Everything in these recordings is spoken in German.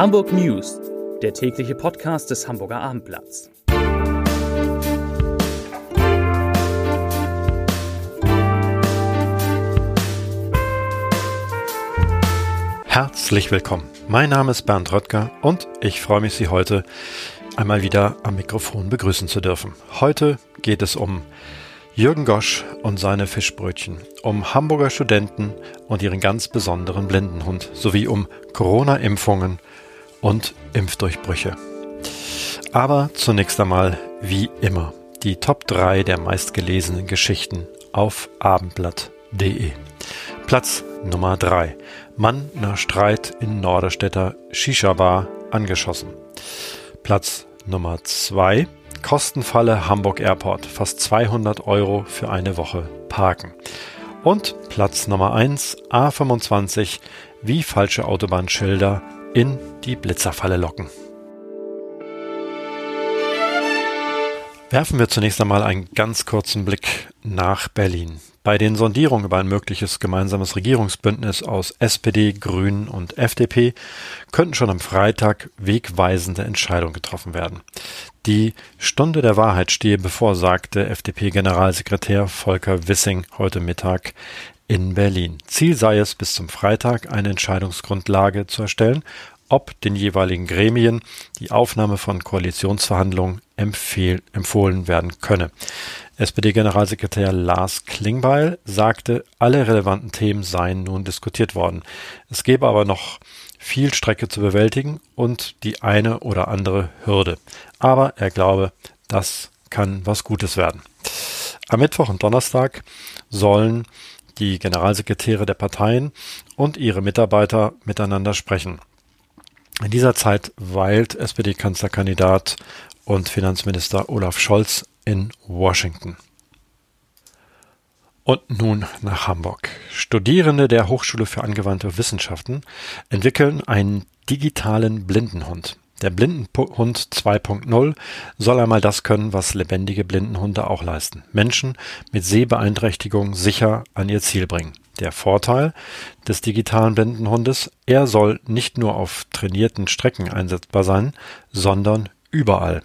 Hamburg News, der tägliche Podcast des Hamburger Abendblatts. Herzlich willkommen. Mein Name ist Bernd Röttger und ich freue mich, Sie heute einmal wieder am Mikrofon begrüßen zu dürfen. Heute geht es um Jürgen Gosch und seine Fischbrötchen, um Hamburger Studenten und ihren ganz besonderen Blindenhund sowie um Corona-Impfungen und Impfdurchbrüche. Aber zunächst einmal, wie immer, die Top 3 der meistgelesenen Geschichten auf abendblatt.de. Platz Nummer 3. Mann nach Streit in Norderstädter Shisha-Bar angeschossen. Platz Nummer 2. Kostenfalle Hamburg Airport. Fast 200 Euro für eine Woche parken. Und Platz Nummer 1. A25. Wie falsche Autobahnschilder in die Blitzerfalle locken. Werfen wir zunächst einmal einen ganz kurzen Blick nach Berlin. Bei den Sondierungen über ein mögliches gemeinsames Regierungsbündnis aus SPD, Grünen und FDP könnten schon am Freitag wegweisende Entscheidungen getroffen werden. Die Stunde der Wahrheit stehe bevor, sagte FDP-Generalsekretär Volker Wissing heute Mittag in Berlin. Ziel sei es, bis zum Freitag eine Entscheidungsgrundlage zu erstellen, ob den jeweiligen Gremien die Aufnahme von Koalitionsverhandlungen empfohlen werden könne. SPD-Generalsekretär Lars Klingbeil sagte, alle relevanten Themen seien nun diskutiert worden. Es gebe aber noch viel Strecke zu bewältigen und die eine oder andere Hürde. Aber er glaube, das kann was Gutes werden. Am Mittwoch und Donnerstag sollen die Generalsekretäre der Parteien und ihre Mitarbeiter miteinander sprechen. In dieser Zeit weilt SPD-Kanzlerkandidat und Finanzminister Olaf Scholz in Washington. Und nun nach Hamburg. Studierende der Hochschule für angewandte Wissenschaften entwickeln einen digitalen Blindenhund. Der Blindenhund 2.0 soll einmal das können, was lebendige Blindenhunde auch leisten. Menschen mit Sehbeeinträchtigung sicher an ihr Ziel bringen. Der Vorteil des digitalen Blindenhundes, er soll nicht nur auf trainierten Strecken einsetzbar sein, sondern überall.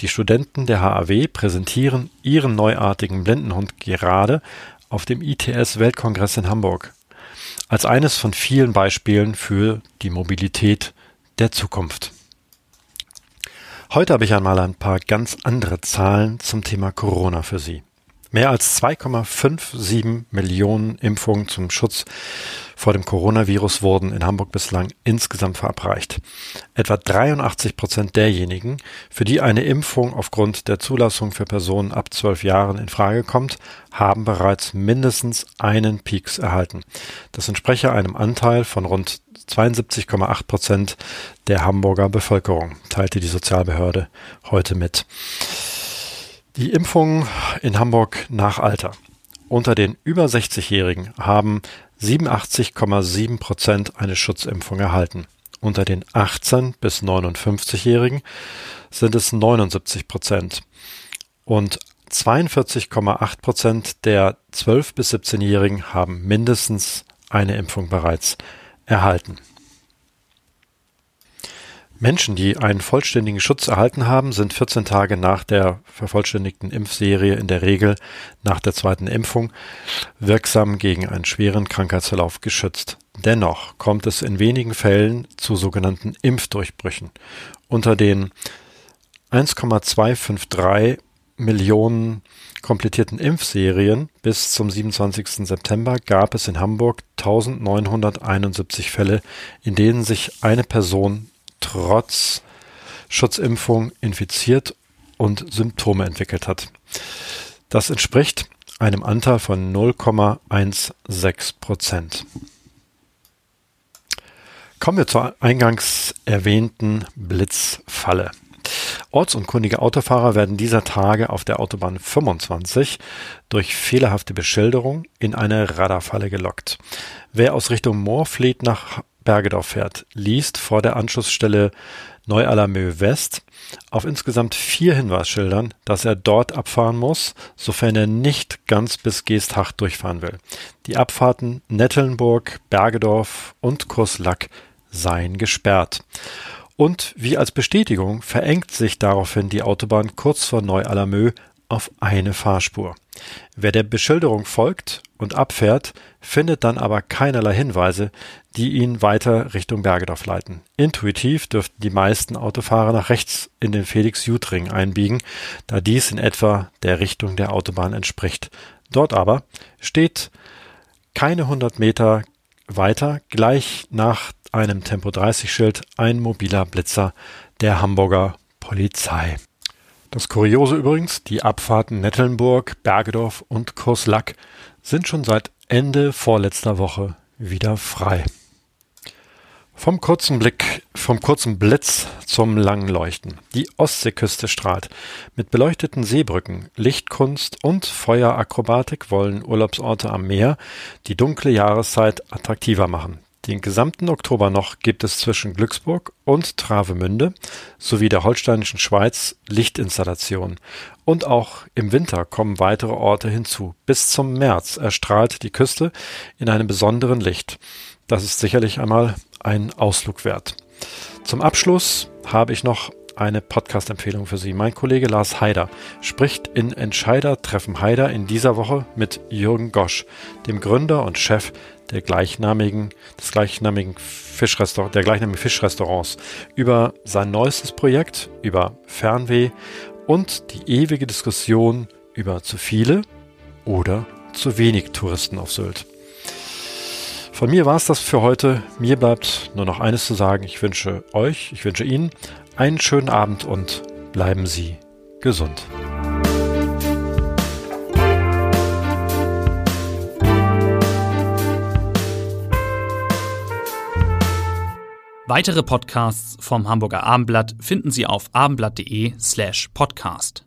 Die Studenten der HAW präsentieren ihren neuartigen Blindenhund gerade auf dem ITS Weltkongress in Hamburg als eines von vielen Beispielen für die Mobilität der Zukunft. Heute habe ich einmal ein paar ganz andere Zahlen zum Thema Corona für Sie. Mehr als 2,57 Millionen Impfungen zum Schutz vor dem Coronavirus wurden in Hamburg bislang insgesamt verabreicht. Etwa 83 Prozent derjenigen, für die eine Impfung aufgrund der Zulassung für Personen ab 12 Jahren in Frage kommt, haben bereits mindestens einen Peaks erhalten. Das entspreche einem Anteil von rund 72,8 Prozent der Hamburger Bevölkerung, teilte die Sozialbehörde heute mit. Die Impfungen in Hamburg nach Alter. Unter den über 60-Jährigen haben 87,7 Prozent eine Schutzimpfung erhalten. Unter den 18 bis 59-Jährigen sind es 79 Prozent. Und 42,8 Prozent der 12 bis 17-Jährigen haben mindestens eine Impfung bereits erhalten. Menschen, die einen vollständigen Schutz erhalten haben, sind 14 Tage nach der vervollständigten Impfserie in der Regel nach der zweiten Impfung wirksam gegen einen schweren Krankheitsverlauf geschützt. Dennoch kommt es in wenigen Fällen zu sogenannten Impfdurchbrüchen. Unter den 1,253 Millionen komplettierten Impfserien bis zum 27. September gab es in Hamburg 1971 Fälle, in denen sich eine Person trotz Schutzimpfung infiziert und Symptome entwickelt hat. Das entspricht einem Anteil von 0,16 Prozent. Kommen wir zur eingangs erwähnten Blitzfalle. Ortsunkundige Autofahrer werden dieser Tage auf der Autobahn 25 durch fehlerhafte Beschilderung in eine Radarfalle gelockt. Wer aus Richtung Moorfleet nach Bergedorf fährt, liest vor der Anschlussstelle Neu-Alamö West auf insgesamt vier Hinweisschildern, dass er dort abfahren muss, sofern er nicht ganz bis Geesthacht durchfahren will. Die Abfahrten Nettelnburg, Bergedorf und Kurslack seien gesperrt. Und wie als Bestätigung verengt sich daraufhin die Autobahn kurz vor Neu-Alamö auf eine Fahrspur. Wer der Beschilderung folgt und abfährt, findet dann aber keinerlei Hinweise, die ihn weiter Richtung Bergedorf leiten. Intuitiv dürften die meisten Autofahrer nach rechts in den Felix-Jud-Ring einbiegen, da dies in etwa der Richtung der Autobahn entspricht. Dort aber steht keine hundert Meter weiter, gleich nach einem Tempo-30-Schild, ein mobiler Blitzer der Hamburger Polizei. Das Kuriose übrigens, die Abfahrten Nettelnburg, Bergedorf und Kurslack sind schon seit Ende vorletzter Woche wieder frei. Vom kurzen Blick, vom kurzen Blitz zum langen Leuchten. Die Ostseeküste strahlt. Mit beleuchteten Seebrücken, Lichtkunst und Feuerakrobatik wollen Urlaubsorte am Meer die dunkle Jahreszeit attraktiver machen. Den gesamten Oktober noch gibt es zwischen Glücksburg und Travemünde sowie der holsteinischen Schweiz Lichtinstallationen. Und auch im Winter kommen weitere Orte hinzu. Bis zum März erstrahlt die Küste in einem besonderen Licht. Das ist sicherlich einmal ein Ausflug wert. Zum Abschluss habe ich noch eine Podcast-Empfehlung für Sie. Mein Kollege Lars Haider spricht in Entscheider treffen Haider in dieser Woche mit Jürgen Gosch, dem Gründer und Chef der gleichnamigen, des gleichnamigen Fischrestaurant, der gleichnamigen Fischrestaurants über sein neuestes Projekt, über Fernweh und die ewige Diskussion über zu viele oder zu wenig Touristen auf Sylt. Von mir war es das für heute. Mir bleibt nur noch eines zu sagen. Ich wünsche euch, ich wünsche Ihnen einen schönen Abend und bleiben Sie gesund. Weitere Podcasts vom Hamburger Abendblatt finden Sie auf abendblatt.de slash podcast.